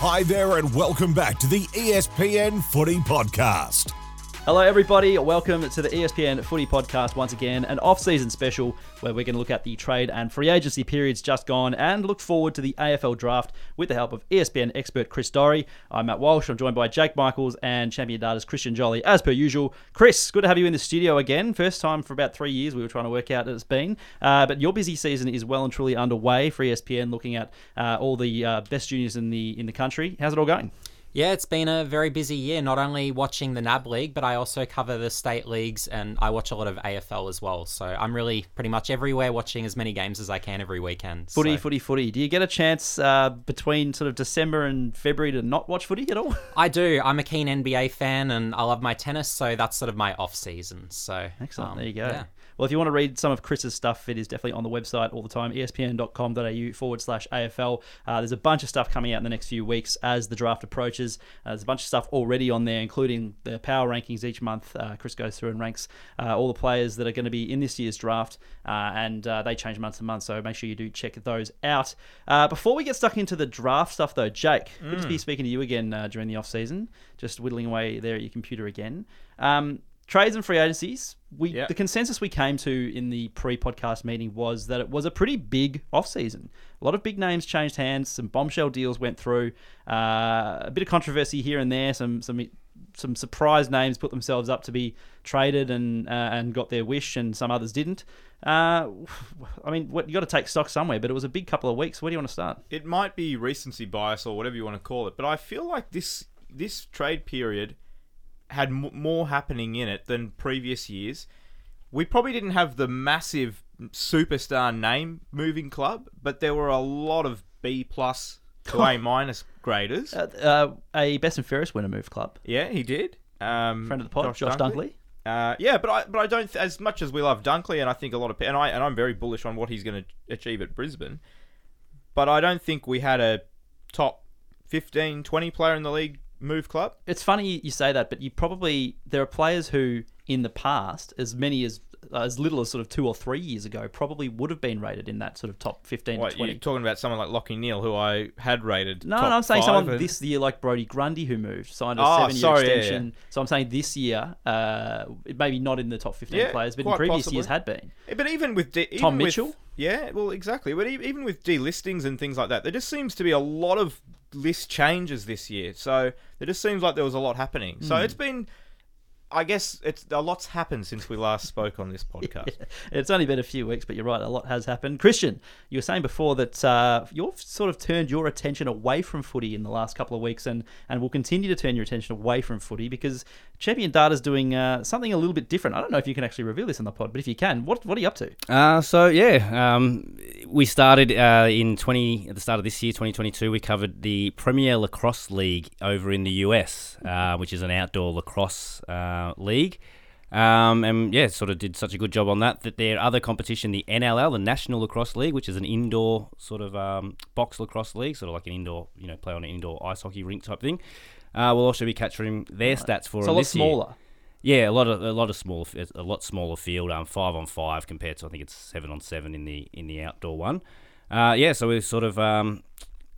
Hi there, and welcome back to the ESPN Footy Podcast. Hello, everybody. Welcome to the ESPN Footy Podcast once again, an off-season special where we're going to look at the trade and free agency periods just gone and look forward to the AFL draft with the help of ESPN expert Chris Doerre. I'm Matt Walsh. I'm joined by Jake Michaels and Champion Data's Christian Joly, as per usual. Chris, good to have you in the studio again. First time for about three years. We were trying to work out that it's been, uh, but your busy season is well and truly underway for ESPN, looking at uh, all the uh, best juniors in the in the country. How's it all going? Yeah, it's been a very busy year, not only watching the NAB League, but I also cover the state leagues and I watch a lot of AFL as well. So I'm really pretty much everywhere watching as many games as I can every weekend. Footy, So footy, footy. Do you get a chance uh, between sort of December and February to not watch footy at all? I do. I'm a keen NBA fan and I love my tennis, so that's sort of my off season. So Excellent. um, there you go. yeah. Well, if you want to read some of Chris's stuff, it is definitely on the website all the time, espn.com.au forward slash AFL. Uh, there's a bunch of stuff coming out in the next few weeks as the draft approaches. Uh, there's a bunch of stuff already on there, including the power rankings each month. Uh, Chris goes through and ranks uh, all the players that are going to be in this year's draft, uh, and uh, they change month to month, so make sure you do check those out. Uh, before we get stuck into the draft stuff, though, Jake, good to be speaking to you again uh, during the off season, just whittling away there at your computer again. Um, trades and free agencies. We Yeah. the consensus we came to in the pre-podcast meeting was that it was a pretty big off-season. A lot of big names changed hands. Some bombshell deals went through. Uh, a bit of controversy here and there. Some some some surprise names put themselves up to be traded and uh, and got their wish, and some others didn't. Uh, I mean, what, you got to take stock somewhere, but it was a big couple of weeks. Where do you want to start? it might be recency bias or whatever you want to call it, but I feel like this this trade period had m- more happening in it than previous years. We probably didn't have the massive superstar name moving club, but there were a lot of B plus to A minus graders. Uh, uh, a best and fairest winner move club. yeah, he did. Um, Friend of the pod, Josh, Dunkley. Uh, yeah, but I but I don't as much as we love Dunkley, and I think a lot of and I and I'm very bullish on what he's going to achieve at Brisbane. But I don't think we had a top 15, 20 player in the league move club. It's funny you say that, but you probably there are players who, in the past, as many as uh, as little as sort of two or three years ago, probably would have been rated in that sort of top fifteen What, to twenty. you're talking about someone like Lachie Neale, who I had rated. No, no, I'm saying someone and- this year like Brodie Grundy who moved, signed a Oh, seven-year sorry, yeah, extension. So I'm saying this year, uh, maybe not in the top 15 Yeah, players, but in previous possibly. years had been. Yeah, But even with de- even Tom with- Mitchell? yeah, well, exactly. But even with delistings and things like that, there just seems to be a lot of list changes this year. So it just seems like there was a lot happening. So Hmm. it's been, I guess, it's a lot's happened since we last spoke on this podcast. It's only been a few weeks, but you're right, a lot has happened. Christian, you were saying before that uh, you've sort of turned your attention away from footy in the last couple of weeks, and, and will continue to turn your attention away from footy because Champion Data is doing uh, something a little bit different. I don't know if you can actually reveal this in the pod, but if you can, what what are you up to? Uh, so yeah, um, we started uh, in twenty at the start of this year, twenty twenty two. We covered the Premier Lacrosse League over in the US, uh, which is an outdoor lacrosse uh, league. Um, and yeah, sort of did such a good job on that that their other competition, the NLL, the National Lacrosse League, which is an indoor sort of um, box lacrosse league, sort of like an indoor, you know, play on an indoor ice hockey rink type thing. Uh, we'll also be capturing their stats for It's a lot this year. smaller. Yeah, a lot of a lot of smaller, a lot smaller field. Um, five on five compared to I think it's seven on seven in the in the outdoor one. Uh, yeah, so we're sort of um,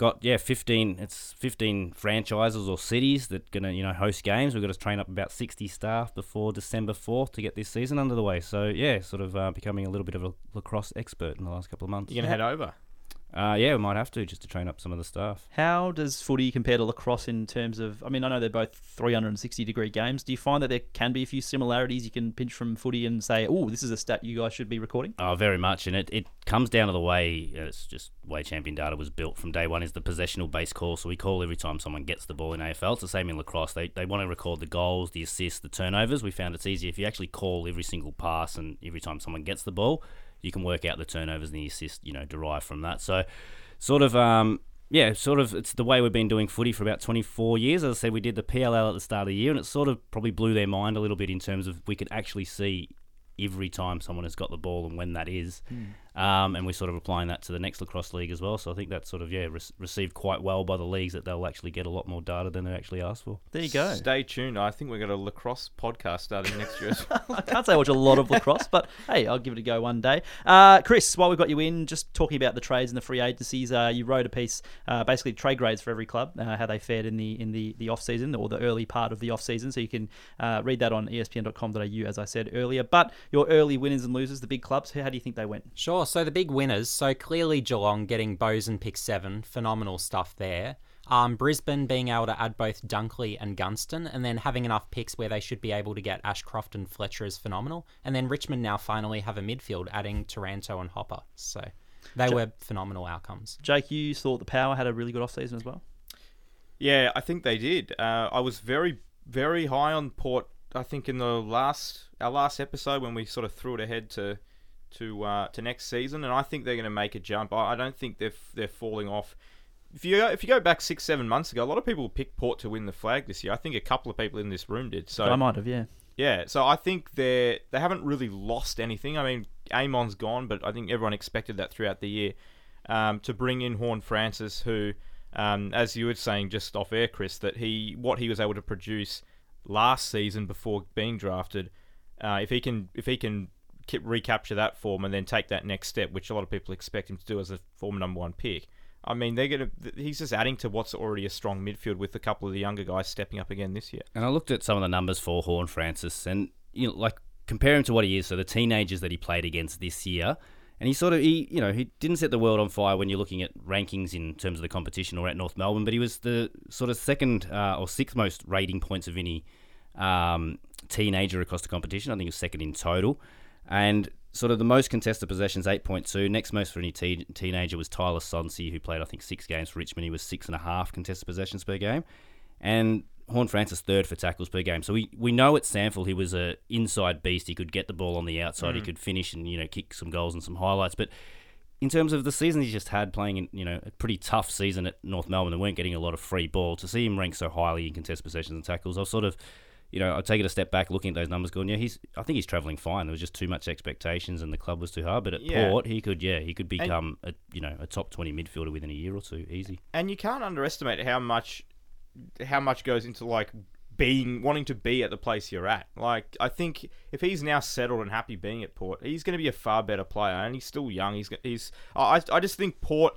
got yeah fifteen. It's fifteen franchises or cities that gonna you know host games. We've got to train up about sixty staff before December fourth to get this season under the way. So yeah, sort of uh, becoming a little bit of a lacrosse expert in the last couple of months. You're gonna head over. Uh, yeah, we might have to just to train up some of the staff. How does footy compare to lacrosse in terms of? I mean, I know they're both 360 degree games. Do you find that there can be a few similarities you can pinch from footy and say, "Oh, this is a stat you guys should be recording"? Oh, very much, and it, it comes down to the way uh, it's just way champion data was built from day one is the possessional based call. So we call every time someone gets the ball in AFL. It's the same in lacrosse. They they want to record the goals, the assists, the turnovers. We found it's easier if you actually call every single pass and every time someone gets the ball, you can work out the turnovers and the assists, you know, derived from that. So, sort of. Um, yeah, sort of. It's the way we've been doing footy for about 24 years. As I said, we did the PLL at the start of the year, and it sort of probably blew their mind a little bit in terms of we could actually see every time someone has got the ball and when that is. Um, and we're sort of applying that to the next lacrosse league as well. So I think that's sort of yeah re- received quite well by the leagues that they'll actually get a lot more data than they actually asked for. There you go. Stay tuned. I think we've got a lacrosse podcast starting next year. as well. I can't say I watch a lot of lacrosse, but hey, I'll give it a go one day. Uh, Chris, while we've got you in, just talking about the trades and the free agencies, uh, you wrote a piece, uh, basically trade grades for every club, uh, how they fared in the in the, the off season or the early part of the off season. So you can uh, read that on ESPN.com.au, as I said earlier. But your early winners and losers, the big clubs, how do you think they went? Sure. So the big winners. So clearly Geelong getting Bowes and pick seven, phenomenal stuff there. Um, Brisbane being able to add both Dunkley and Gunston, and then having enough picks where they should be able to get Ashcroft and Fletcher is phenomenal. And then Richmond now finally have a midfield, adding Taranto and Hopper. So they were phenomenal outcomes. Jake, you thought the Power had a really good off season as well. Yeah, I think they did. Uh, I was very, very high on Port. I think in the last our last episode when we sort of threw it ahead to to uh, to next season, and I think they're going to make a jump. I, I don't think they're f- they're falling off. If you go, if you go back six seven months ago, a lot of people picked Port to win the flag this year. I think a couple of people in this room did. So I might have, yeah. yeah, so I think they they haven't really lost anything. I mean, Amon's gone, but I think everyone expected that throughout the year. Um, to bring in Horne-Francis, who, um, as you were saying just off air, Chris, that he what he was able to produce last season before being drafted, uh, if he can if he can recapture that form and then take that next step, which a lot of people expect him to do as a former number one pick. I mean, they're gonna. He's just adding to what's already a strong midfield with a couple of the younger guys stepping up again this year. And I looked at some of the numbers for Horne-Francis, and you know, like compare him to what he is. So the teenagers that he played against this year, and he sort of he you know he didn't set the world on fire when you're looking at rankings in terms of the competition or at North Melbourne, but he was the sort of second uh, or sixth most rating points of any um, teenager across the competition. I think he was second in total, and sort of the most contested possessions, 8.2. Next most for any teen teenager was Tyler Sonsie, who played, I think, six games for Richmond. He was six and a half contested possessions per game. And Horne-Francis third for tackles per game. So we, we know at Sanford he was a inside beast. He could get the ball on the outside. He mm. could finish and, you know, kick some goals and some highlights. But in terms of the season he just had playing in, you know, a pretty tough season at North Melbourne, they weren't getting a lot of free ball. To see him rank so highly in contested possessions and tackles, I was sort of you know, I take it a step back, looking at those numbers, going, yeah, he's. I think he's travelling fine. There was just too much expectations, and the club was too hard. But at Yeah. Port, he could, yeah, he could become a, you know, a top twenty midfielder within a year or two, easy. and you can't underestimate how much how much goes into like being wanting to be at the place you're at. Like I think if he's now settled and happy being at Port, he's going to be a far better player, and he's still young. He's he's I I just think Port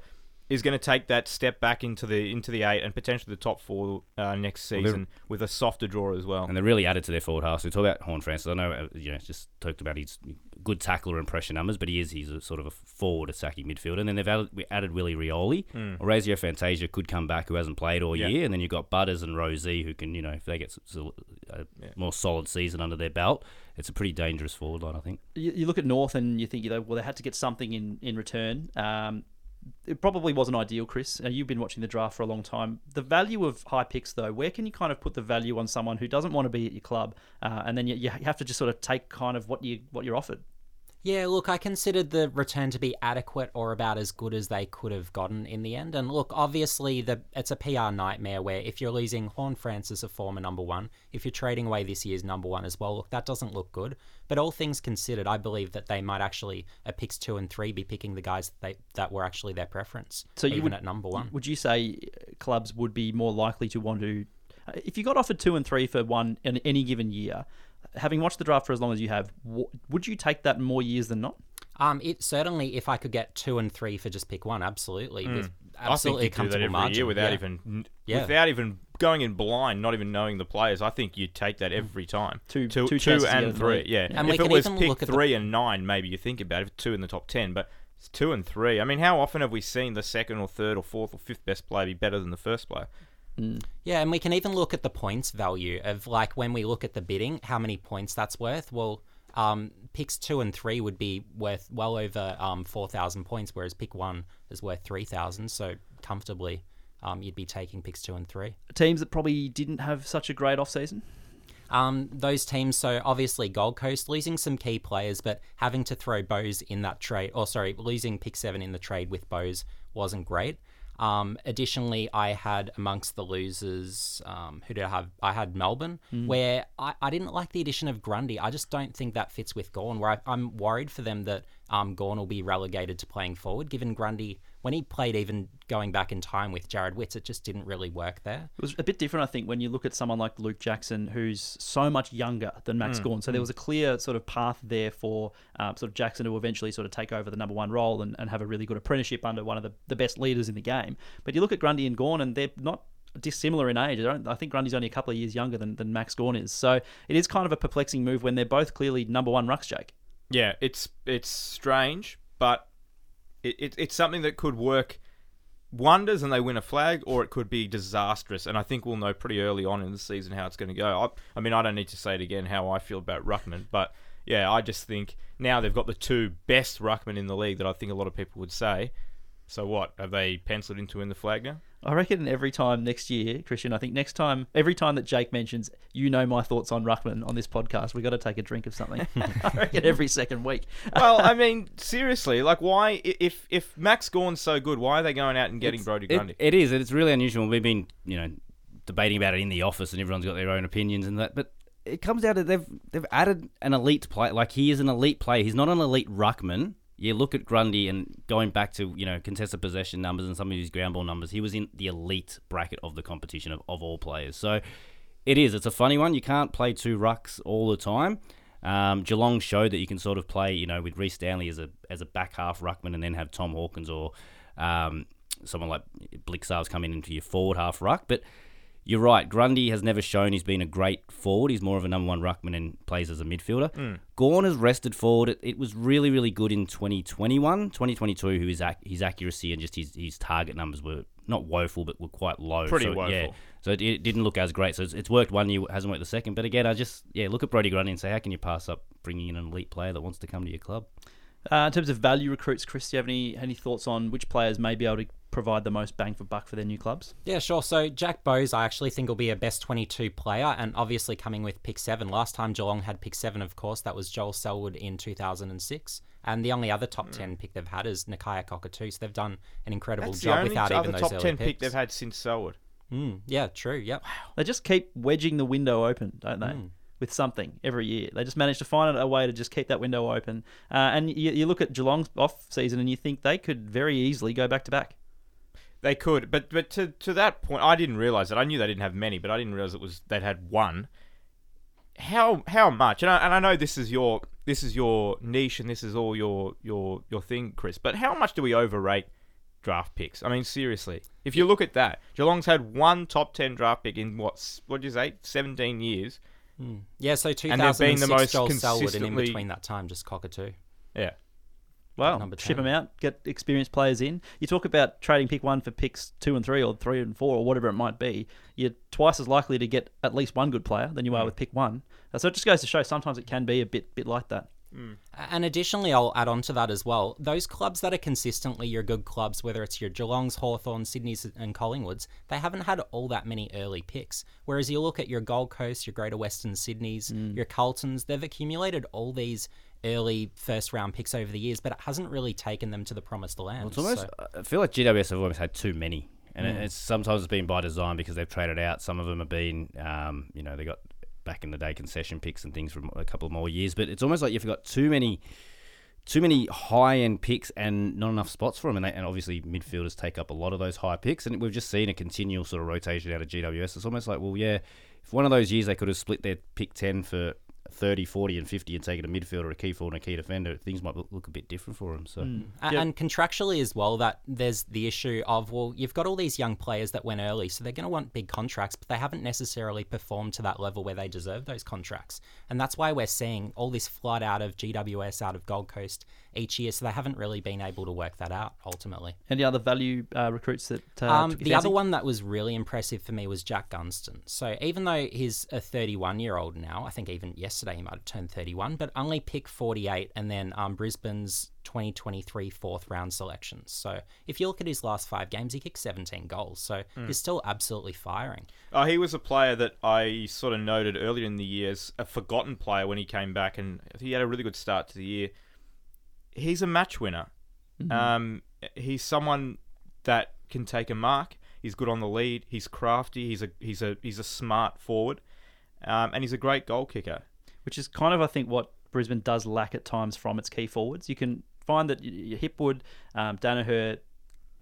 is going to take that step back into the into the eight and potentially the top four uh, next they're- season with a softer draw as well. And they really added to their forward half. So we talk about Horne-Francis. I know, uh, you know, just talked about his good tackler and pressure numbers, but he is he's a sort of a forward attacking midfielder. And then they've added, we added Willie Rioli. Orazio Fantasia could come back, who hasn't played all Yeah. year. And then you've got Butters and Rozee, who can, you know, if they get s- s- a more solid season under their belt, it's a pretty dangerous forward line, I think. you, you look at North and you think, you know, well, they had to get something in in return. Um, it probably wasn't ideal, Chris. Now, you've been watching the draft for a long time. The value of high picks, though, where can you kind of put the value on someone who doesn't want to be at your club, uh, and then you, you have to just sort of take kind of what you what you're offered. Yeah, look, I considered the return to be adequate or about as good as they could have gotten in the end. And look, obviously, the it's a PR nightmare where if you're losing Horne-Francis, a former number one, if you're trading away this year's number one as well, look, that doesn't look good. But all things considered, I believe that they might actually, at picks two and three, be picking the guys that, they, that were actually their preference, So you even would at number one. Would you say uh, clubs would be more likely to want to, uh, if you got offered two and three for one in any given year, having watched the draft for as long as you have, w- would you take that more years than not? Um, it certainly, if I could get two and three for just pick one, absolutely, with absolutely I think you do that every margin. year without yeah. even Yeah. without even going in blind, not even knowing the players. I think you'd take that every time. Two- two, two chances to get in and the three. league. Yeah, And if it was pick look at the- three and nine, maybe you think about it. If two in the top ten, but it's two and three. I mean, how often have we seen the second or third or fourth or fifth best player be better than the first player? Yeah, and we can even look at the points value of like when we look at the bidding, how many points that's worth. Well, um, picks two and three would be worth well over um, four thousand points, whereas pick one is worth three thousand. So comfortably, um, you'd be taking picks two and three. Teams that probably didn't have such a great off season. Um, those teams, so obviously Gold Coast losing some key players, but having to throw Bowes in that trade, or sorry, losing pick seven in the trade with Bowes wasn't great. Um, additionally, I had amongst the losers, um, who did I have? I had Melbourne, where I, I didn't like the addition of Grundy. I just don't think that fits with Gawn. Where I, I'm worried for them that um, Gawn will be relegated to playing forward, given Grundy when he played, even going back in time with Jarrod Witts, it just didn't really work there. It was a bit different, I think, when you look at someone like Luke Jackson, who's so much younger than Max Mm, Gawn. So there was a clear sort of path there for um, sort of Jackson to eventually sort of take over the number one role and, and have a really good apprenticeship under one of the, the best leaders in the game. But you look at Grundy and Gawn, and they're not dissimilar in age. I, don't, I think Grundy's only a couple of years younger than, than Max Gawn is. So it is kind of a perplexing move when they're both clearly number one rucks, Jake. Yeah, it's it's strange, but it, it, it's something that could work wonders and they win a flag, or it could be disastrous. And I think we'll know pretty early on in the season how it's going to go. I, I mean, I don't need to say it again how I feel about Ruckman, but yeah, I just think now they've got the two best Ruckman in the league that I think a lot of people would say. So what have they penciled into in the flag now? I reckon every time next year, Christian, I think next time, every time that Jake mentions, you know my thoughts on Ruckman on this podcast, we got to take a drink of something. I reckon every second week. well, I mean, seriously, like, why? If if Max Gawn's so good, why are they going out and getting It's- Brodie it- Grundy? it is. It's really unusual. We've been, you know, debating about it in the office, and everyone's got their own opinions and that. But it comes out to they've they've added an elite player. Like he is an elite player. He's not an elite ruckman. You look at Grundy and going back to you know contested possession numbers and some of his ground ball numbers. He was in the elite bracket of the competition of, of all players. So it is. It's a funny one. You can't play two rucks all the time. Um, Geelong showed that you can sort of play, you know, with Rhys Stanley as a as a back half ruckman, and then have Tom Hawkins or um, someone like Blicavs coming into your forward half ruck. But you're right. Grundy has never shown he's been a great forward. He's more of a number one ruckman and plays as a midfielder. Gawn has rested forward. It, it was really, really good in 2021. 2022, who his, ac- his accuracy and just his, his target numbers were not woeful, but were quite low. Pretty so, Yeah, woeful. so it, it didn't look as great. So it's, it's worked one year, hasn't worked the second. But again, I just, yeah, look at Brodie Grundy and say, how can you pass up bringing in an elite player that wants to come to your club? Uh, in terms of value recruits, Chris, do you have any, any thoughts on which players may be able to provide the most bang for buck for their new clubs? Yeah, sure. So Jack Bowes, I actually think will be a best 22 player, and obviously coming with pick seven. Last time Geelong had pick seven, of course, that was Joel Selwood in 2006. And the only other top 10 pick they've had is Nakia Cockatoo. So they've done an incredible That's job the only without other even those top early ten picks. pick they've had since Selwood. Mm, yeah, true. Yep. Wow. They just keep wedging the window open, don't they? With something every year, they just manage to find a way to just keep that window open. Uh, and you, you look at Geelong's off season, and you think they could very easily go back to back. They could, but but to to that point, I didn't realize it. I knew they didn't have many, but I didn't realize it was they'd had one. How how much? And I, and I know this is your this is your niche and this is all your your your thing, Chris. But how much do we overrate draft picks? I mean, seriously, if you look at that, Geelong's had one top ten draft pick in what what did you say, seventeen years. Hmm. Yeah, so And they've been 2006 the most Joel Selwood, and in consistently- between that time, just Cockatoo. Yeah, Well, Number ship them out, get experienced players in. You talk about trading pick one for picks two and three, or three and four, or whatever it might be. You're twice as likely to get at least one good player than you are mm. with pick one. So it just goes to show sometimes it can be a bit bit like that. Mm. And additionally, I'll add on to that as well. Those clubs that are consistently your good clubs, whether it's your Geelongs, Hawthorns, Sydneys, and Collingwoods, they haven't had all that many early picks. Whereas you look at your Gold Coast, your Greater Western Sydneys, mm. your Carltons, they've accumulated all these early first round picks over the years, but it hasn't really taken them to the promised land. It's almost. So- I feel like GWS have almost had too many, and it it's sometimes it's been by design because they've traded out. Some of them have been, um, you know, they got back in the day concession picks and things from a couple more years. But it's almost like you've got too many, too many high end picks and not enough spots for them. And, they, and obviously midfielders take up a lot of those high picks, and we've just seen a continual sort of rotation out of GWS. It's almost like, well, yeah, if one of those years they could have split their pick ten for. 30, 40, and 50 and taking a midfielder, a key forward, and a key defender, things might look, look a bit different for them. So, A- And contractually as well, that there's the issue of well, you've got all these young players that went early, so they're going to want big contracts, but they haven't necessarily performed to that level where they deserve those contracts, and that's why we're seeing all this flood out of GWS, out of Gold Coast each year. So they haven't really been able to work that out ultimately. Any other value uh, recruits that uh, Um, took your the other one that was really impressive for me was Jack Gunston. So even though he's a 31 year old now, I think even yesterday he might have turned 31, but only picked 48 and then um, Brisbane's 2023 fourth round selections. So if you look at his last five games, he kicked 17 goals. So he's still absolutely firing. Oh, he was a player that I sort of noted earlier in the year as a forgotten player when he came back, and he had a really good start to the year. He's a match winner. Um, he's someone that can take a mark. He's good on the lead. He's crafty. He's a he's a he's a smart forward, um, and he's a great goal kicker. Which is kind of I think what Brisbane does lack at times from its key forwards. You can find that Hipwood, um, Daniher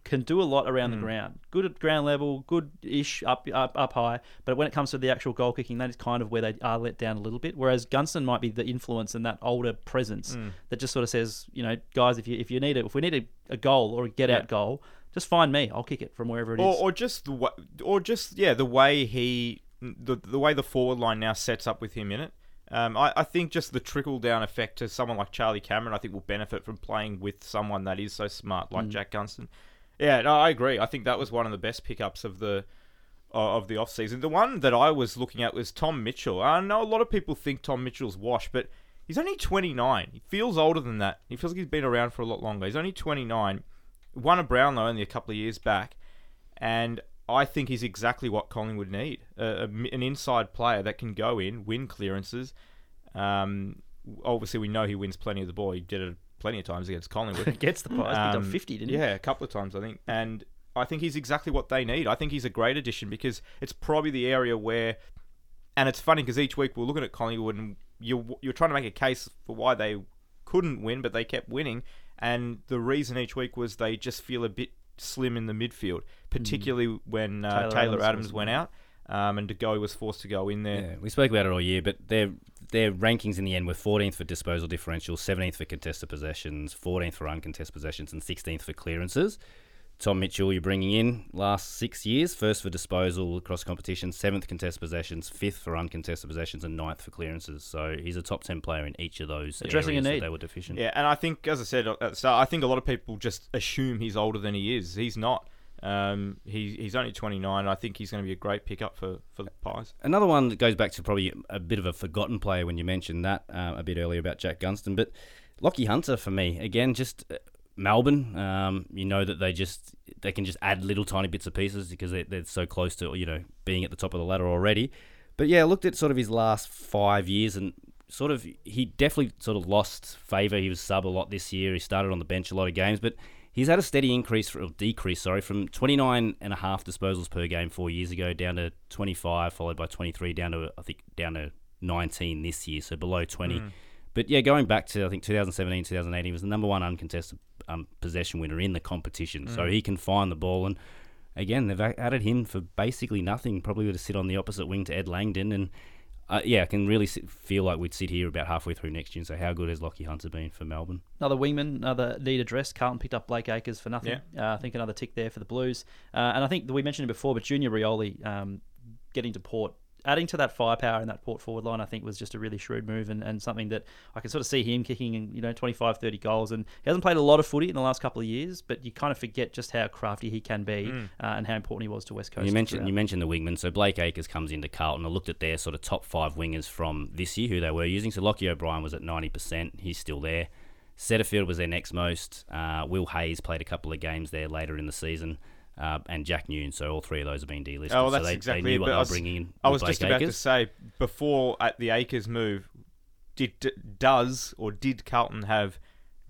can do a lot around the ground. Good at ground level, good-ish up up up high, but when it comes to the actual goal kicking, that is kind of where they are let down a little bit. Whereas Gunston might be the influence and that older presence that just sort of says, you know, guys, if you if you need it, if we need a, a goal or a get out Yeah. goal, just find me. I'll kick it from wherever it is. or, or just the way, or just yeah, the way he the the way the forward line now sets up with him in it. Um, I, I think just the trickle down effect to someone like Charlie Cameron, I think will benefit from playing with someone that is so smart like Jack Gunston. Yeah, no, I agree. I think that was one of the best pickups of the uh, of the off season. The one that I was looking at was Tom Mitchell. I know a lot of people think Tom Mitchell's washed, but he's only 29. He feels older than that. He feels like he's been around for a lot longer. He's only 29. Won a Brownlow only a couple of years back, and I think he's exactly what Collingwood need: a, a, an inside player that can go in, win clearances. Um, obviously, we know he wins plenty of the ball. He did it plenty of times against Collingwood. Gets the prize. Picked up Um, 50, didn't he? Yeah, a couple of times I think, and I think he's exactly what they need. I think he's a great addition because it's probably the area where, and it's funny because each week we're looking at Collingwood and you're you're trying to make a case for why they couldn't win, but they kept winning, and the reason each week was they just feel a bit slim in the midfield, particularly when uh, Hmm. Taylor Taylor, Adams Adams, went out. Um, and De Goey was forced to go in there. Yeah, we spoke about it all year, but their their rankings in the end were 14th for disposal differential, 17th for contested possessions, 14th for uncontested possessions, and 16th for clearances. Tom Mitchell, you're bringing in last six years, first for disposal across competition, seventh contested possessions, fifth for uncontested possessions, and ninth for clearances. So he's a top 10 player in each of those Addressing a areas that they were deficient. Yeah, and I think, as I said at the start, I think a lot of people just assume he's older than he is. He's not. Um, he, he's only 29. I think he's going to be a great pickup for, for the Pies. Another one that goes back to probably a bit of a forgotten player when you mentioned that uh, a bit earlier about Jack Gunston, but Lachie Hunter for me again, just uh, Melbourne. Um, you know that they just they can just add little tiny bits of pieces because they're, they're so close to you know being at the top of the ladder already. But yeah, I looked at sort of his last five years and sort of he definitely sort of lost favour. He was sub a lot this year. He started on the bench a lot of games, but he's had a steady increase or decrease, sorry, from 29 and a half disposals per game four years ago down to 25, followed by 23, down to I think down to 19 this year, so below 20. But yeah, going back to I think 2017, 2018, he was the number one uncontested um, possession winner in the competition. So he can find the ball, and again, they've added him for basically nothing. Probably would have sit on the opposite wing to Ed Langdon, and uh, yeah, I can really sit, feel like we'd sit here about halfway through next year and say how good has Lachie Hunter been for Melbourne. Another wingman, another need address. Carlton picked up Blake Acres for nothing. Uh, I think another tick there for the Blues. Uh, and I think we mentioned it before, but Junior Rioli um, getting to Port, adding to that firepower in that Port forward line, I think was just a really shrewd move and, and something that I can sort of see him kicking, you know, 25, 30 goals. And he hasn't played a lot of footy in the last couple of years, but you kind of forget just how crafty he can be uh, and how important he was to West Coast. You mentioned throughout. you mentioned the wingman. So Blake Acres comes into Carlton. I looked at their sort of top five wingers from this year, who they were using. So Lochie O'Brien was at ninety percent. He's still there. Setterfield was their next most. Uh, Will Hayes played a couple of games there later in the season, uh, and Jack Noon. So all three of those have been delisted. Oh, well, so that's they, exactly they it, knew what they were bringing in. I was just Blake about to say before at the Acres move, did d- does or did Carlton have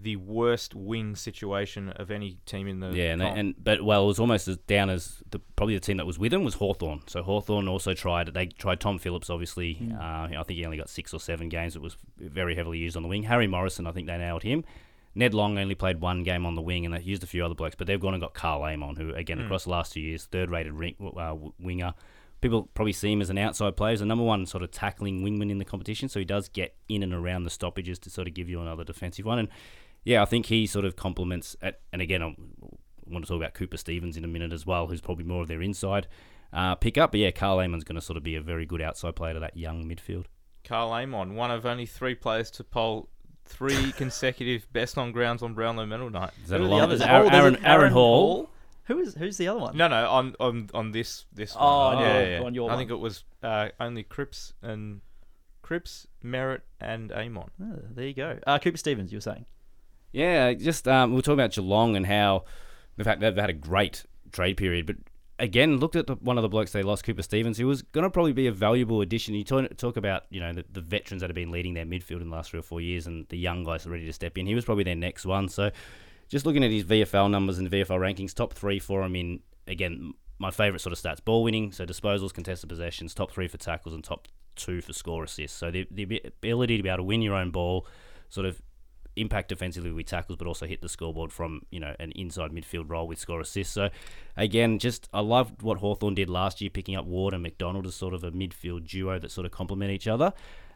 the worst wing situation of any team in the Yeah, and, and but well, it was almost as down as the probably the team that was with him was Hawthorn. So Hawthorn also tried. They tried Tom Phillips, obviously. Hmm. Uh, I think he only got six or seven games. It was very heavily used on the wing. Harry Morrison, I think they nailed him. Ned Long only played one game on the wing, and they used a few other blokes. But they've gone and got Karl Amon, who again Hmm. across the last two years, third-rated ring, uh, winger. People probably see him as an outside player, as a number one sort of tackling wingman in the competition. So he does get in and around the stoppages to sort of give you another defensive one. And yeah, I think he sort of complements. At, and again, I'm, I want to talk about Cooper Stephens in a minute as well, who's probably more of their inside uh, pickup. But yeah, Karl Amon's going to sort of be a very good outside player to that young midfield. Karl Amon, one of only three players to poll three consecutive best on grounds on Brownlow Medal night. Is that Who a are the long? others? is Oh, Aaron, there's Aaron, an Aaron Hall. Who is who's the other one? No, no, on on on this this Oh, one. on yeah, your- yeah, yeah. on your I one. think it was uh, only Cripps and Cripps, Merrett, and Amon. Oh, there you go. Uh, Cooper Stephens, you were saying. Yeah, just um, we were talking about Geelong and how the fact they've had a great trade period, but again, looked at the, one of the blokes they lost, Cooper Stephens, who was going to probably be a valuable addition. You talk, talk about you know the, the veterans that have been leading their midfield in the last three or four years, and the young guys ready to step in. He was probably their next one. So, just looking at his VFL numbers and VFL rankings, top three for him in again, my favourite sort of stats: ball winning, so disposals, contested possessions, top three for tackles, and top two for score assists. So the the ability to be able to win your own ball, sort of impact defensively with tackles, but also hit the scoreboard from you know an inside midfield role with score assists. So again, just I loved what Hawthorn did last year, picking up Ward and McDonald as sort of a midfield duo that sort of complement each other.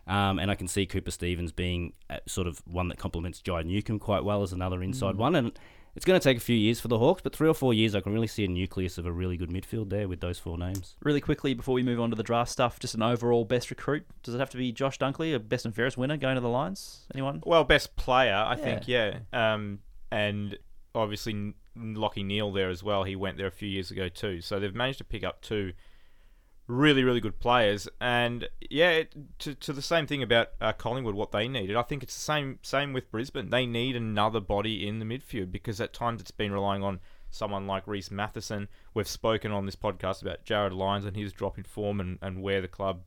Um, and I can see Cooper Stephens being uh, sort of one that complements Jai Newcombe quite well as another inside mm. one. And it's going to take a few years for the Hawks, but three or four years, I can really see a nucleus of a really good midfield there with those four names. Really quickly, before we move on to the draft stuff, just an overall best recruit. Does it have to be Josh Dunkley, a best and fairest winner, going to the Lions? Anyone? Well, best player, I yeah. think, yeah. Um, and obviously Lachie Neale there as well. He went there a few years ago too. So they've managed to pick up two really, really good players. And yeah, to, to the same thing about uh, Collingwood, what they needed. I think it's the same same with Brisbane. They need another body in the midfield because at times it's been relying on someone like Rhys Mathieson. We've spoken on this podcast about Jarryd Lyons and his drop in form and, and where the club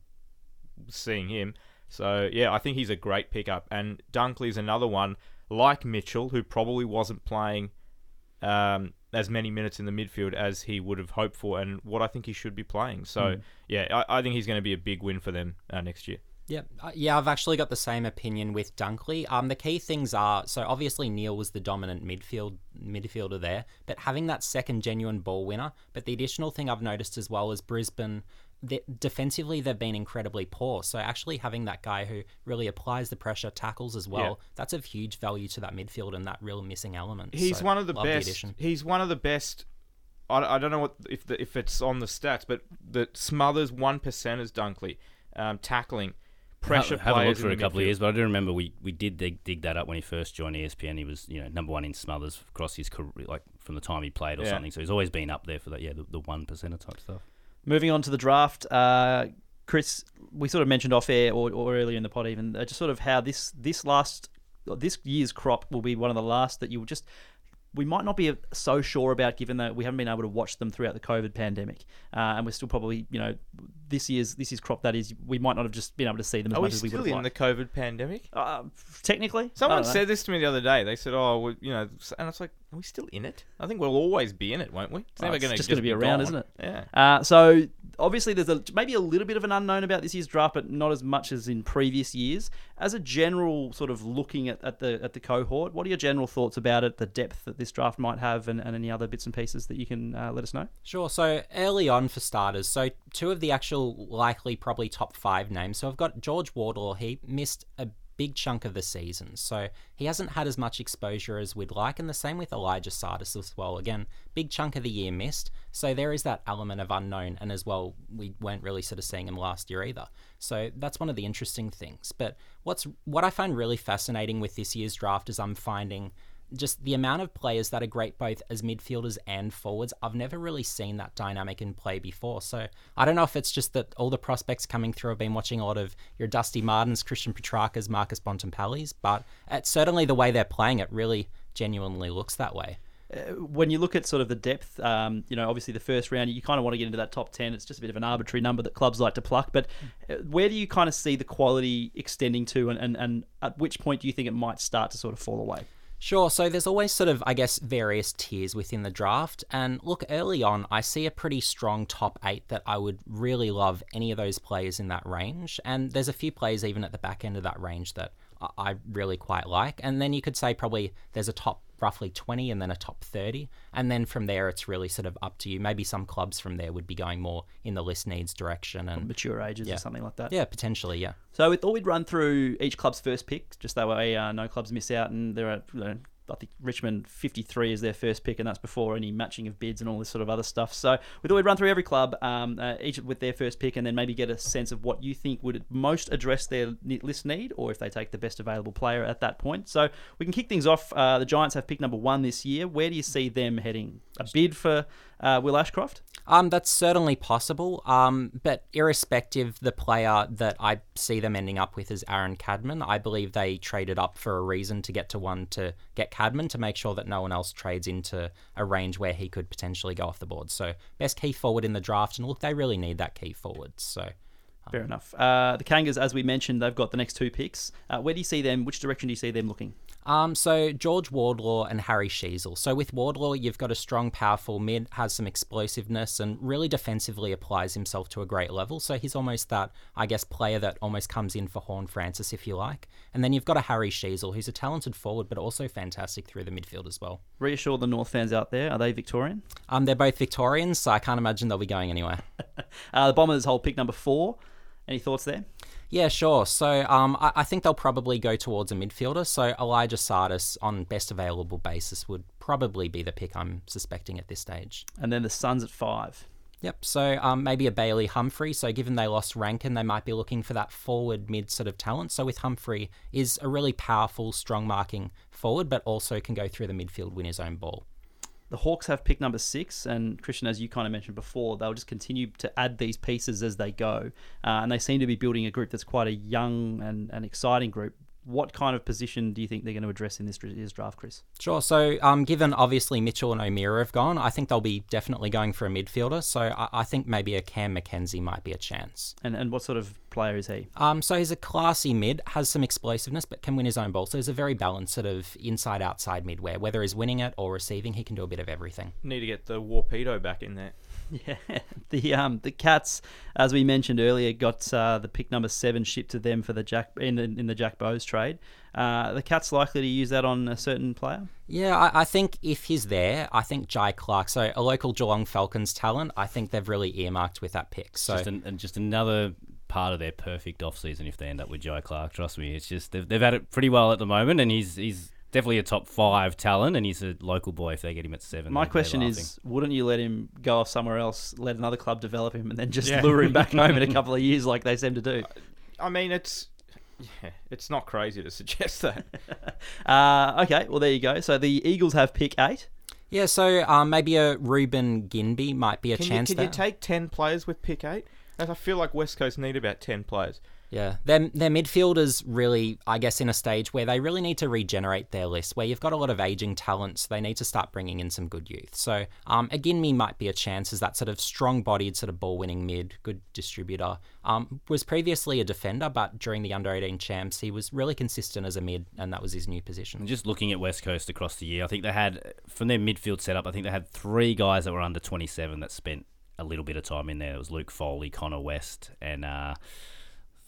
seeing him. So yeah, I think he's a great pickup. And Dunkley's another one like Mitchell, who probably wasn't playing um, as many minutes in the midfield as he would have hoped for, and what I think he should be playing. So mm. yeah, I, I, think he's going to be a big win for them uh, next year. Yeah, uh, yeah, I've actually got the same opinion with Dunkley. Um, the key things are so obviously Neale was the dominant midfield midfielder there, but having that second genuine ball winner. But the additional thing I've noticed as well is Brisbane they, defensively they've been incredibly poor. So actually having that guy who really applies the pressure, tackles as well, yeah. that's of huge value to that midfield and that real missing element. He's so, one of the best. The he's one of the best. I, I don't know what if the, if it's on the stats, but the Smothers one percent is Dunkley um, tackling. Pressure have, have a look for a couple of years, but I do remember we, we did dig, dig that up when he first joined ESPN. He was you know number one in Smothers across his career, like from the time he played or yeah. something. So he's always been up there for that. Yeah, the one percenter type stuff. Moving on to the draft, uh, Chris, we sort of mentioned off air or, or earlier in the pod even uh, just sort of how this this last this year's crop will be one of the last that you will just we might not be so sure about given that we haven't been able to watch them throughout the COVID pandemic, uh, and we're still probably you know this year's this year's crop that is we might not have just been able to see them as Are much as we would have in liked. the COVID pandemic? Uh, technically, someone said this to me the other day. They said, "Oh, well, you know," and it's like, "Are we still in it?" I think we'll always be in it, won't we? It's oh, never going to just going to be around, isn't it? Yeah. Uh, so obviously there's a, maybe a little bit of an unknown about this year's draft, but not as much as in previous years. As a general sort of looking at, at the at the cohort, what are your general thoughts about it, the depth that this draft might have, and, and any other bits and pieces that you can uh, let us know? Sure. So early on for starters, so two of the actual likely probably top five names. So I've got George Wardlaw. He missed a big chunk of the season. So he hasn't had as much exposure as we'd like, and the same with Elijah Tsatas as well. Again, big chunk of the year missed. So there is that element of unknown, and as well, we weren't really sort of seeing him last year either. So that's one of the interesting things. But what's what I find really fascinating with this year's draft is I'm finding just the amount of players that are great both as midfielders and forwards, I've never really seen that dynamic in play before. So I don't know if it's just that all the prospects coming through have been watching a lot of your Dusty Martins, Christian Petracca's, Marcus Bontempelli's, but it's certainly the way they're playing it really genuinely looks that way. Uh, when you look at sort of the depth, um, you know, obviously the first round, you kind of want to get into that top 10. It's just a bit of an arbitrary number that clubs like to pluck. But uh, where do you kind of see the quality extending to, and, and, and at which point do you think it might start to sort of fall away? Sure. So there's always sort of, I guess, various tiers within the draft. And look, early on, I see a pretty strong top eight that I would really love any of those players in that range. And there's a few players even at the back end of that range that I really quite like. And then you could say probably there's a top roughly 20 and then a top 30. And then from there, it's really sort of up to you. Maybe some clubs from there would be going more in the list needs direction and mature ages yeah. or something like that. Yeah, potentially, yeah. So we thought we'd run through each club's first pick, just that way uh, no clubs miss out. And there are you know, I think Richmond 53 is their first pick, and that's before any matching of bids and all this sort of other stuff. So we thought we'd run through every club, um, uh, each with their first pick, and then maybe get a sense of what you think would most address their list need, or if they take the best available player at that point. So we can kick things off. Uh, the Giants have pick number one this year. Where do you see them heading? A bid for uh, Will Ashcroft? Um, that's certainly possible. Um, but irrespective, the player that I see them ending up with is Aaron Cadman. I believe they traded up for a reason to get to one to get Cadman to make sure that no one else trades into a range where he could potentially go off the board. So best key forward in the draft, and look, they really need that key forward. So Fair enough. Uh, the Kangas, as we mentioned, they've got the next two picks. Uh, where do you see them? Which direction do you see them looking? Um, so George Wardlaw and Harry Sheezel. So with Wardlaw, you've got a strong, powerful mid, has some explosiveness, and really defensively applies himself to a great level. So he's almost that, I guess, player that almost comes in for Horne-Francis, if you like. And then you've got a Harry Sheezel, who's a talented forward, but also fantastic through the midfield as well. Reassure the North fans out there. Are they Victorian? Um, they're both Victorians, so I can't imagine they'll be going anywhere. Uh, the Bombers hold pick number four. Any thoughts there? Yeah, sure. So um, I, I think they'll probably go towards a midfielder. So Elijah Tsatas, on best available basis, would probably be the pick I'm suspecting at this stage. And then the Suns at five. Yep. So um, maybe a Bailey Humphrey. So given they lost Rankine, they might be looking for that forward mid sort of talent. So with Humphrey is a really powerful, strong marking forward, but also can go through the midfield, win his own ball. The Hawks have pick number six, and Christian, as you kind of mentioned before, they'll just continue to add these pieces as they go, uh, and they seem to be building a group that's quite a young and, and exciting group. What kind of position do you think they're going to address in this year's draft, Chris? Sure. So, um, given obviously Mitchell and O'Meara have gone, I think they'll be definitely going for a midfielder. So, I, I think maybe a Cam Mackenzie might be a chance. And and what sort of player is he? Um, so he's a classy mid, has some explosiveness, but can win his own ball. So he's a very balanced sort of inside outside mid where whether he's winning it or receiving, he can do a bit of everything. Need to get the Warpedo back in there. Yeah, the um the Cats, as we mentioned earlier, got uh, the pick number seven shipped to them for the Jack in the, in the Jack Bowes trade. Uh, the Cats likely to use that on a certain player. Yeah, I, I think if he's there, I think Jhye Clark, so a local Geelong Falcons talent, I think they've really earmarked with that pick. So Just an, and just another part of their perfect off season if they end up with Jhye Clark. Trust me, it's just they've, they've had it pretty well at the moment, and he's he's definitely a top five talent, and he's a local boy if they get him at seven. My they're- they're question laughing. is, wouldn't you let him go off somewhere else, let another club develop him, and then just Yeah. lure him back home in a couple of years like they seem to do? I mean, it's yeah, it's not crazy to suggest that. Uh, okay, well there you go. So the Eagles have pick eight. yeah, so um, maybe a Reuben Ginbey might be a Can, you, chance can there. you take ten players with pick eight? I feel like West Coast need about ten players. Yeah, their, their midfielders really, I guess, in a stage where they really need to regenerate their list, where you've got a lot of aging talents. They need to start bringing in some good youth. So, um, again, me might be a chance as that sort of strong bodied, sort of ball winning mid, good distributor. Um, was previously a defender, but during the under 18 champs, he was really consistent as a mid, and that was his new position. And just looking at West Coast across the year, I think they had from their midfield setup. I think they had three guys that were under twenty seven that spent a little bit of time in there. It was Luke Foley, Connor West, and uh,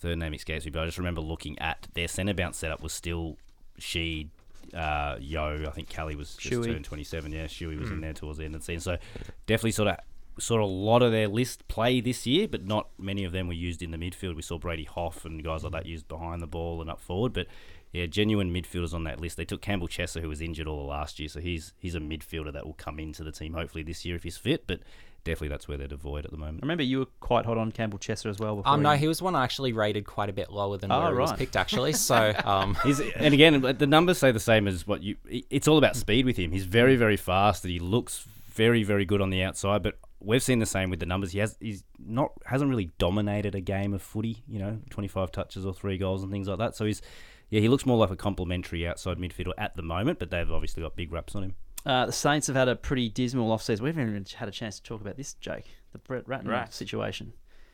third name escapes me. But I just remember looking at their centre bounce setup was still she, uh, Yo. I think Kelly was just Shuey. turned twenty seven. Yeah, Shuey was in there towards the end of the season. So definitely sort of. Sort of a lot of their list play this year, but not many of them were used in the midfield. We saw Brady Hough and guys like that used behind the ball and up forward, but yeah, genuine midfielders on that list. They took Campbell Chesser, who was injured all the last year, so he's he's a midfielder that will come into the team hopefully this year if he's fit. But definitely that's where they're devoid at the I moment. remember you were quite hot on Campbell Chesser as well. Before Um, no, he- he was one I actually rated quite a bit lower than Oh, where he was picked, actually. So, um, He's and again the numbers say the same as what you. It's all about speed with him. He's very very fast. and He looks very very good on the outside, but. We've seen the same with the numbers. He has he's not hasn't really dominated a game of footy, you know, twenty five touches or three goals and things like that. So he's yeah, he looks more like a complementary outside midfielder at the moment, but they've obviously got big raps on him. Uh, the Saints have had a pretty dismal offseason. We haven't even had a chance to talk about this, Jake. The Brett Ratten Rats. situation.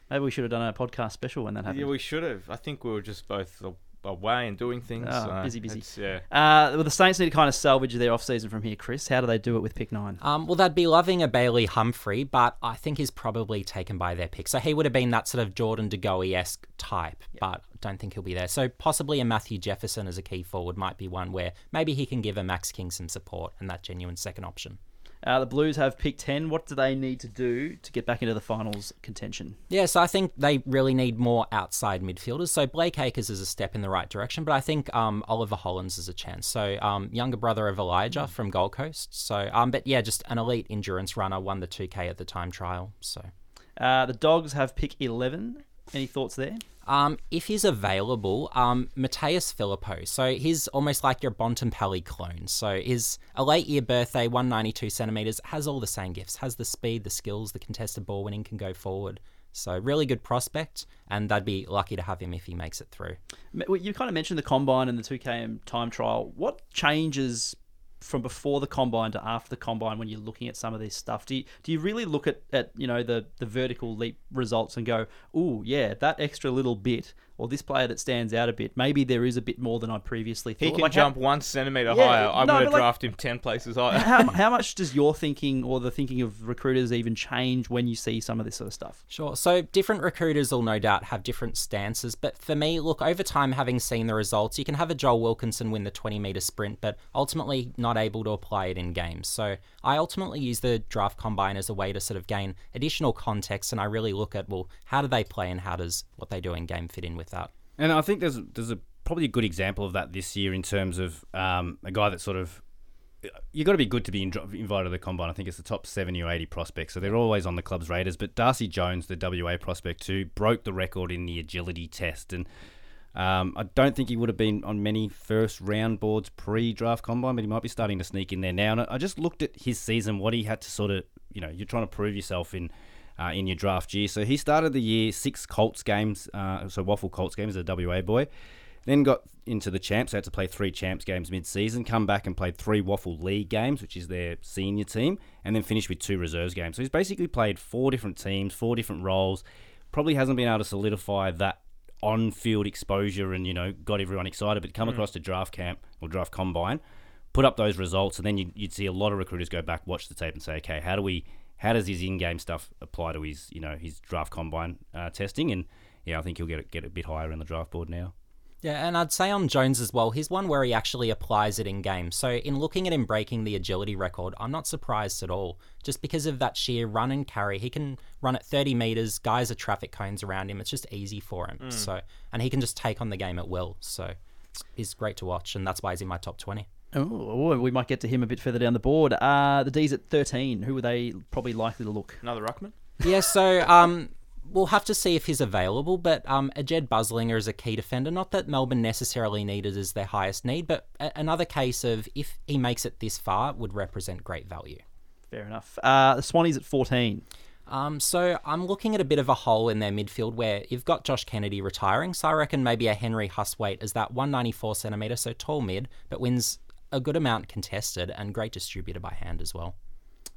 Maybe we should have done a podcast special when that happened. Yeah, we should have. I think we were just both away and doing things. Oh, so busy, busy. Yeah. Uh, well, the Saints need to kind of salvage their off-season from here, Chris. How do they do it with pick nine? Um, well, they'd be loving a Bailey Humphrey, but I think he's probably taken by their pick. So he would have been that sort of Jordan De Goey esque type, but don't think he'll be there. So possibly a Matthew Jefferson as a key forward might be one where maybe he can give a Max King some support and that genuine second option. Uh, the Blues have pick 10. What do they need to do to get back into the finals contention? Yeah, so I think they really need more outside midfielders. So Blake Acres is a step in the right direction, but I think um, Oliver Hollands is a chance. So um, younger brother of Elijah from Gold Coast. So, um, but yeah, just an elite endurance runner, won the 2K at the time trial. So. Uh, the Dogs have pick 11. Any thoughts there? Um, if he's available, um, Mattaes Phillipou. So he's almost like your Bontempelli clone. So his a late year birthday, 192 centimeters, has all the same gifts. Has the speed, the skills, the contested ball winning, can go forward. So really good prospect, and they'd be lucky to have him if he makes it through. You kind of mentioned the combine and the 2KM time trial. What changes from before the combine to after the combine when you're looking at some of this stuff? Do you, do you really look at, at you know the the vertical leap results and go, oh yeah, that extra little bit or this player that stands out a bit, maybe there is a bit more than I previously thought. He can Like, how- jump one centimeter Yeah, higher. I'm no, going but to like- draft him ten places higher. how, how much does your thinking or the thinking of recruiters even change when you see some of this sort of stuff? Sure. So different recruiters will no doubt have different stances, but for me, look, over time, having seen the results, you can have a Joel Wilkinson win the 20 meter sprint, but ultimately not able to apply it in games. So I ultimately use the draft combine as a way to sort of gain additional context, and I really look at well, how do they play and how does what they do in game fit in with that? And I think there's there's a probably a good example of that this year in terms of um, a guy that sort of you got to be good to be in, invited to the combine. I think it's the top seventy or eighty prospects, so they're always on the club's radars. But Darcy Jones, the WA prospect too, broke the record in the agility test, and um, I don't think he would have been on many first round boards pre-draft combine, but he might be starting to sneak in there now. And I I just looked at his season, what he had to sort of, you know, you're trying to prove yourself in. Uh, in your draft year, so he started the year six Colts games, uh, so WAFL Colts games as a WA boy, then got into the champs, so had to play three champs games mid-season. Come back and played three WAFL League games, which is their senior team, and then finished with two reserves games. So he's basically played four different teams, four different roles. Probably hasn't been able to solidify that on-field exposure and you know got everyone excited. But come across to draft camp or draft combine, put up those results, and then you'd, you'd see a lot of recruiters go back, watch the tape, and say, okay, how do we, how does his in-game stuff apply to his you know his draft combine uh, testing? And yeah, I think he'll get get a bit higher in the draft board now. Yeah, and I'd say on Jones as well, he's one where he actually applies it in game. So in looking at him breaking the agility record, I'm not surprised at all. Just because of that sheer run and carry, he can run at 30 meters. Guys are traffic cones around him. It's just easy for him. So and he can just take on the game at will. So he's great to watch, and that's why he's in my top 20. Oh, we might get to him a bit further down the board. Uh, the D's at 13. Who are they probably likely to look? Another ruckman. yeah, so um, we'll have to see if he's available, but um, a Jedd Busslinger is a key defender. Not that Melbourne necessarily needed as their highest need, but a- another case of if he makes it this far would represent great value. Fair enough. Uh, the Swannies at 14. Um, so I'm looking at a bit of a hole in their midfield where you've got Josh Kennedy retiring, so I reckon maybe a Henry Huss Hustwayte is that 194 centimeter, so tall mid, but wins a good amount contested and great distributor by hand as well.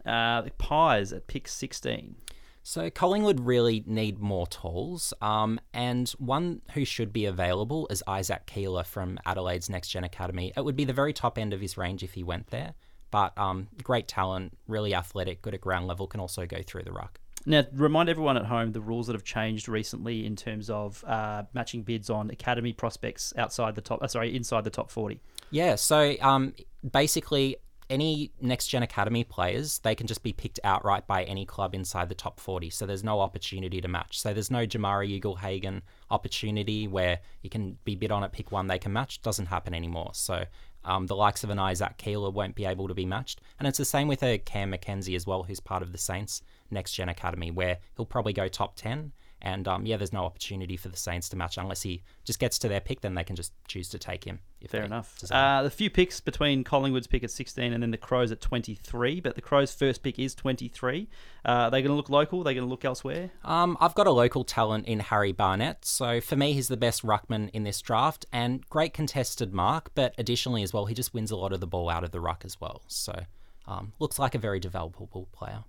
Uh, the Pies at pick 16. So Collingwood really need more tools, um, and one who should be available is Isaac Keeler from Adelaide's Next Gen Academy. It would be the very top end of his range if he went there, but um, great talent, really athletic, good at ground level, can also go through the ruck. Now, remind everyone at home the rules that have changed recently in terms of uh, matching bids on academy prospects outside the top. Uh, sorry, inside the top 40. Yeah, so um, basically, any next gen academy players, they can just be picked outright by any club inside the top 40. So there's no opportunity to match. So there's no Jamarra Ugle-Hagan opportunity where you can be bid on at pick one, they can match. Doesn't happen anymore. So um, the likes of an Isaac Keeler won't be able to be matched. And it's the same with a Cam Mackenzie as well, who's part of the Saints next gen academy, where he'll probably go top 10. And um, yeah, there's no opportunity for the Saints to match unless he just gets to their pick. Then they can just choose to take him. If Fair enough. Uh, the few picks between Collingwood's pick at 16 and then the Crows at 23, but the Crows' first pick is 23. Uh, are they going to look local? Are they going to look elsewhere? Um, I've got a local talent in Harry Barnett. So for me, he's the best ruckman in this draft and great contested mark. But additionally, as well, he just wins a lot of the ball out of the ruck as well. So um, looks like a very developable player.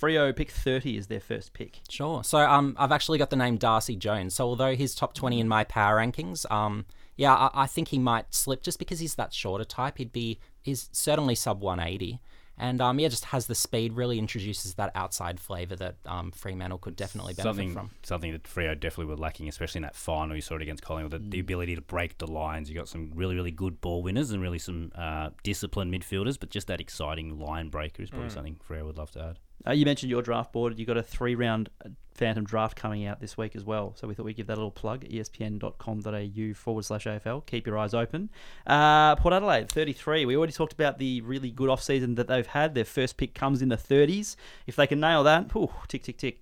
Freo pick 30 is their first pick. Sure. So um, I've actually got the name Darcy Jones. So although he's top 20 in my power rankings, um, yeah, I, I think he might slip just because he's that shorter type. He'd be, he's certainly sub 180. And um, yeah, just has the speed, really introduces that outside flavour that um, Fremantle could definitely benefit something from. something that Freo definitely were lacking, especially in that final you saw it against Collingwood. The, the ability to break the lines. You got some really really good ball winners and really some uh, disciplined midfielders, but just that exciting line breaker is probably something Freo would love to add. Uh, you mentioned your draft board. You got a three round Phantom draft coming out this week as well. So we thought we'd give that a little plug espn.com.au forward slash AFL. Keep your eyes open. Uh, Port Adelaide, 33. We already talked about the really good off season that they've had. Their first pick comes in the 30s. If they can nail that, whew, tick, tick, tick.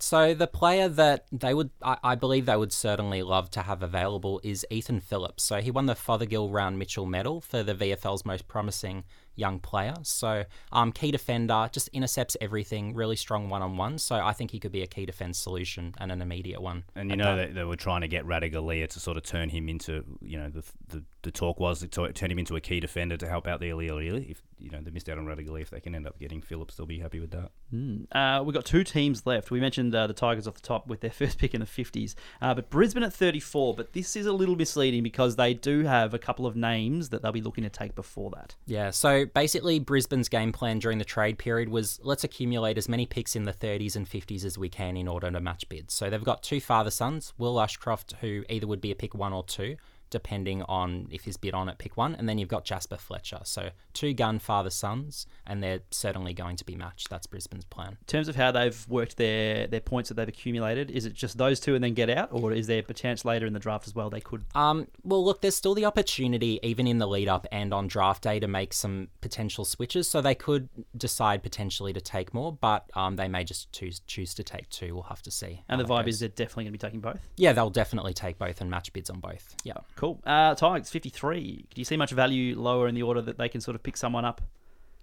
So the player that they would, I, I believe they would certainly love to have available is Ethan Phillips. So he won the Fothergill Round Mitchell Medal for the VFL's most promising young player. So um, key defender, just intercepts everything, really strong one on one. So I think he could be a key defense solution and an immediate one. And you know that they were trying to get Ratugolea to sort of turn him into, you know, the the, the talk was to turn him into a key defender to help out the Aliir. If you know they missed out on Ratugolea, if they can end up getting Phillips, they'll be happy with that. Uh, we've got two teams left. We mentioned uh, the Tigers off the top with their first pick in the 50s, uh, but Brisbane at 34. But this is a little misleading because they do have a couple of names that they'll be looking to take before that. Yeah, so basically, Brisbane's game plan during the trade period was let's accumulate as many picks in the 30s and 50s as we can in order to match bids. So they've got two father sons, Will Ashcroft, who either would be a pick one or two, depending on if he's bid on at pick one, and then you've got Jasper Fletcher. So two gun father sons, and they're certainly going to be matched. That's Brisbane's plan. In terms of how they've worked their, their points that they've accumulated, is it just those two and then get out, or is there a chance later in the draft as well they could? Um, well, look, there's still the opportunity, even in the lead up and on draft day, to make some potential switches. So they could decide potentially to take more, but um, they may just choose choose to take two. We'll have to see. And the vibe goes. is they're definitely going to be taking both. yeah, they'll definitely take both and match bids on both. Yeah. Cool. Uh, Tigers 53. Do you see much value lower in the order that they can sort of pick someone up?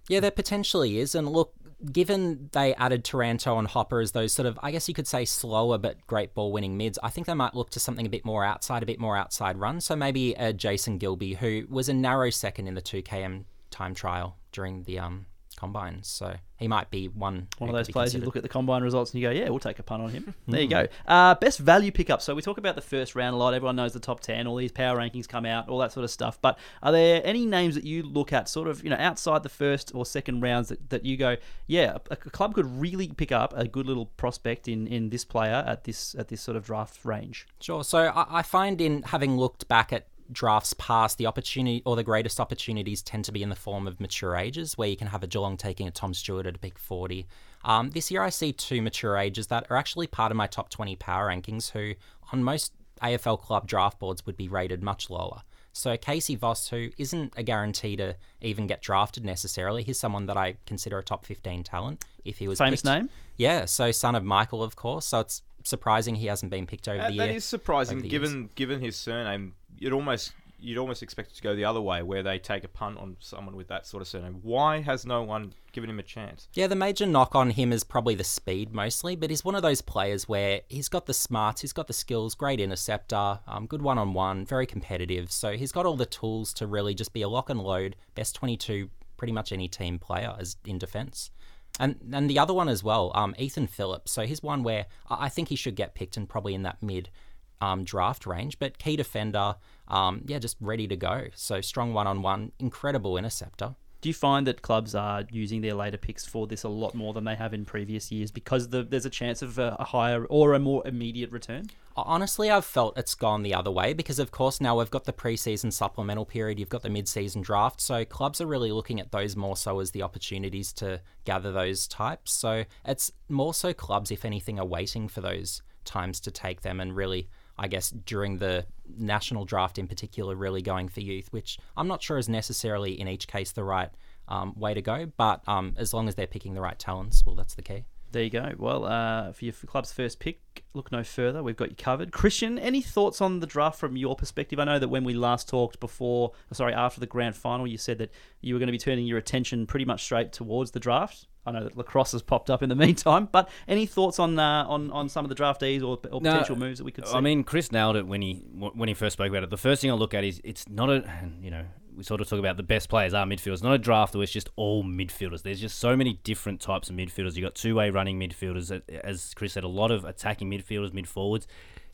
Yeah, there potentially is. And look, given they added Taranto and Hopper as those sort of, I guess you could say, slower but great ball winning mids, I think they might look to something a bit more outside, a bit more outside run. So maybe uh, Jason Gilby, who was a narrow second in the 2KM time trial during the um combines. So he might be one. One of those players you look at the combine results and you go, yeah, we'll take a punt on him. there you go. Uh, best value pickup. So we talk about the first round a lot. Everyone knows the top 10, all these power rankings come out, all that sort of stuff. But are there any names that you look at sort of, you know, outside the first or second rounds that, that you go, yeah, a, a club could really pick up a good little prospect in, in this player at this at this sort of draft range? Sure. So I, I find in having looked back at drafts past, the opportunity or the greatest opportunities tend to be in the form of mature ages, where you can have a Geelong taking a Tom Stewart at a pick 40. Um, this year I see two mature ages that are actually part of my top 20 power rankings, who on most AFL club draft boards would be rated much lower. So Casey Voss, who isn't a guarantee to even get drafted necessarily, he's someone that I consider a top 15 talent if he was Famous picked. name? Yeah, so son of Michael, of course. So it's surprising he hasn't been picked over That, the that year. is surprising, over the given given his surname. You'd almost you'd almost expect it to go the other way, where they take a punt on someone with that sort of surname. Why has no one given him a chance? Yeah, the major knock on him is probably the speed mostly, but he's one of those players where he's got the smarts, he's got the skills, great interceptor, um, good one on one, very competitive. So he's got all the tools to really just be a lock and load, best 22, pretty much any team player as in defense. And and the other one as well, um, Ethan Phillips. So he's one where I think he should get picked and probably in that mid um, draft range, but key defender, um, yeah, just ready to go. So strong one on one, incredible interceptor. Do you find that clubs are using their later picks for this a lot more than they have in previous years because the, there's a chance of a, a higher or a more immediate return? Honestly, I've felt it's gone the other way because, of course, now we've got the preseason supplemental period, you've got the mid-season draft, so clubs are really looking at those more so as the opportunities to gather those types. So it's more so clubs, if anything, are waiting for those times to take them and really, I guess, during the national draft in particular, really going for youth, which I'm not sure is necessarily in each case the right um, way to go. But um, as long as they're picking the right talents, well, that's the key. There you go. Well, uh, for your club's first pick, look no further. We've got you covered. Christian, any thoughts on the draft from your perspective? I know that when we last talked before, sorry, after the grand final, you said that you were going to be turning your attention pretty much straight towards the draft. I know that lacrosse has popped up in the meantime, but any thoughts on uh, on on some of the draftees or, or No, potential moves that we could see? I mean, Chris nailed it when he when he first spoke about it. The first thing I look at is it's not a you know we sort of talk about the best players are midfielders. Not a draft where it's just all midfielders. There's just so many different types of midfielders. You've got two way running midfielders, as Chris said, a lot of attacking midfielders, mid forwards.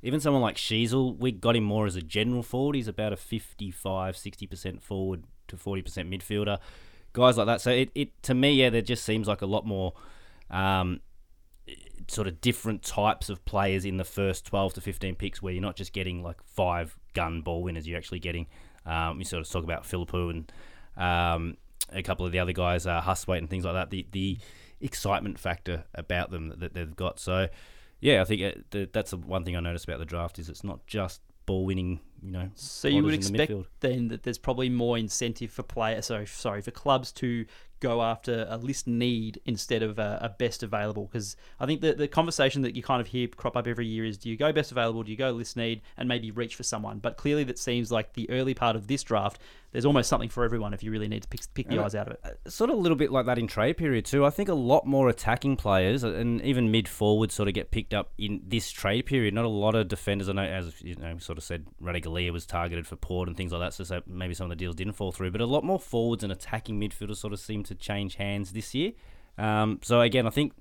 Even someone like Sheezel, we got him more as a general forward. He's about a 55, 60% forward to 40% midfielder. Guys like that. So it, it to me, yeah, there just seems like a lot more um, sort of different types of players in the first 12 to 15 picks where you're not just getting like five gun ball winners, you're actually getting, um, we sort of talk about Phillipou and um, a couple of the other guys, uh, Hustwayte and things like that, the, the excitement factor about them that they've got. So, yeah, I think it, the, that's the one thing I noticed about the draft is it's not just ball winning you know. So you would in the expect then that there's probably more incentive for players, so sorry, for clubs to go after a list need instead of a, a best available. Because I think the the conversation that you kind of hear crop up every year is: do you go best available, do you go list need, and maybe reach for someone? But clearly, that seems like the early part of this draft. There's almost something for everyone if you really need to pick, pick the eyes out of it. sort of a little bit like that in trade period too. I think a lot more attacking players and even mid forwards sort of get picked up in this trade period. Not a lot of defenders. I know, as you know, sort of said, Ratugolea was targeted for Port and things like that. So, so maybe some of the deals didn't fall through. But a lot more forwards and attacking midfielders sort of seem to change hands this year. Um, so again, I think.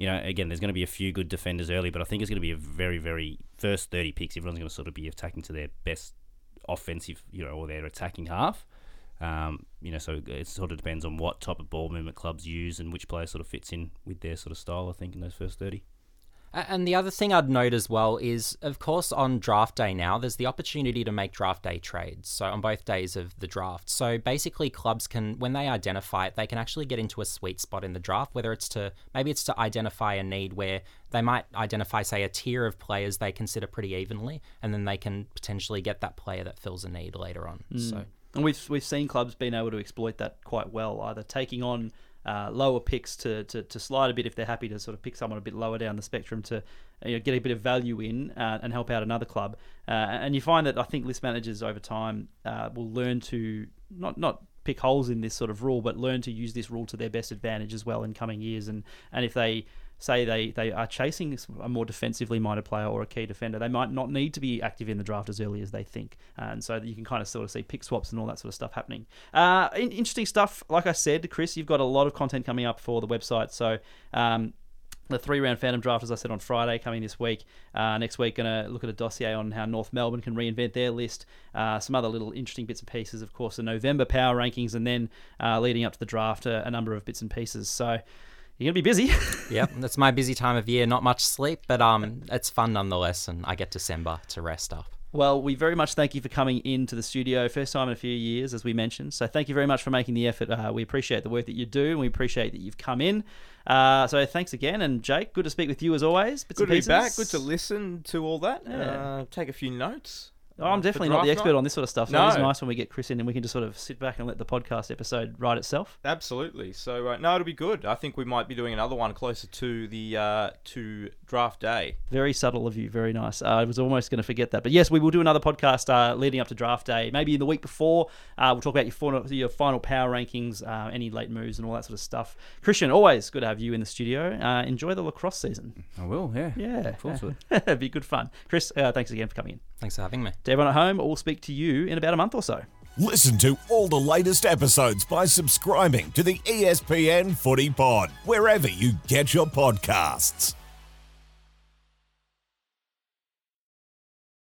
You know, again, there's going to be a few good defenders early, but I think it's going to be a very, very first 30 picks. Everyone's going to sort of be attacking to their best offensive, you know, or their attacking half. Um, you know, so it sort of depends on what type of ball movement clubs use and which player sort of fits in with their sort of style. I think in those first thirty. And the other thing I'd note as well is, of course, on draft day now, there's the opportunity to make draft day trades. So on both days of the draft. So basically, clubs can, when they identify it, they can actually get into a sweet spot in the draft, whether it's to, maybe it's to identify a need where they might identify, say, a tier of players they consider pretty evenly, and then they can potentially get that player that fills a need later on. Mm. So. And we've we've seen clubs being able to exploit that quite well, either taking on uh, lower picks to, to, to slide a bit if they're happy to sort of pick someone a bit lower down the spectrum to you know, get a bit of value in uh, and help out another club. Uh, and you find that I think list managers over time uh, will learn to not not pick holes in this sort of rule, but learn to use this rule to their best advantage as well in coming years. And and if they say they, they are chasing a more defensively minded player or a key defender, they might not need to be active in the draft as early as they think. And so you can kind of sort of see pick swaps and all that sort of stuff happening. Uh, in- interesting stuff. Like I said, Chris, you've got a lot of content coming up for the website. So um, the three round Phantom draft, as I said on Friday, coming this week. Uh, next week, going to look at a dossier on how North Melbourne can reinvent their list. Uh, some other little interesting bits and pieces, of course, the November power rankings, and then uh, leading up to the draft, a, a number of bits and pieces. So you're going to be busy. Yep, that's my busy time of year. Not much sleep, but um, it's fun nonetheless, and I get December to rest up. Well, we very much thank you for coming into the studio. First time in a few years, as we mentioned. So thank you very much for making the effort. Uh, we appreciate the work that you do, and we appreciate that you've come in. Uh, so thanks again. And Jake, good to speak with you as always. Bits Good to and be back. Good to listen to all that. Yeah. Uh, take a few notes. Oh, I'm definitely not the expert night. on this sort of stuff. So it's nice when we get Chris in and we can just sort of sit back and let the podcast episode write itself. Absolutely. So uh, no, it'll be good. I think we might be doing another one closer to the uh, to draft day. Very subtle of you. Very nice. Uh, I was almost going to forget that. But yes, we will do another podcast uh, leading up to draft day. Maybe in the week before. Uh, we'll talk about your final, your final power rankings, uh, any late moves, and all that sort of stuff. Christian, always good to have you in the studio. Uh, enjoy the lacrosse season. I will. Yeah. Yeah. Look forward to it. It'd be good fun. Chris, uh, thanks again for coming in. Thanks for having me. To everyone at home, we'll speak to you in about a month or so. Listen to all the latest episodes by subscribing to the ESPN Footy Pod, wherever you get your podcasts.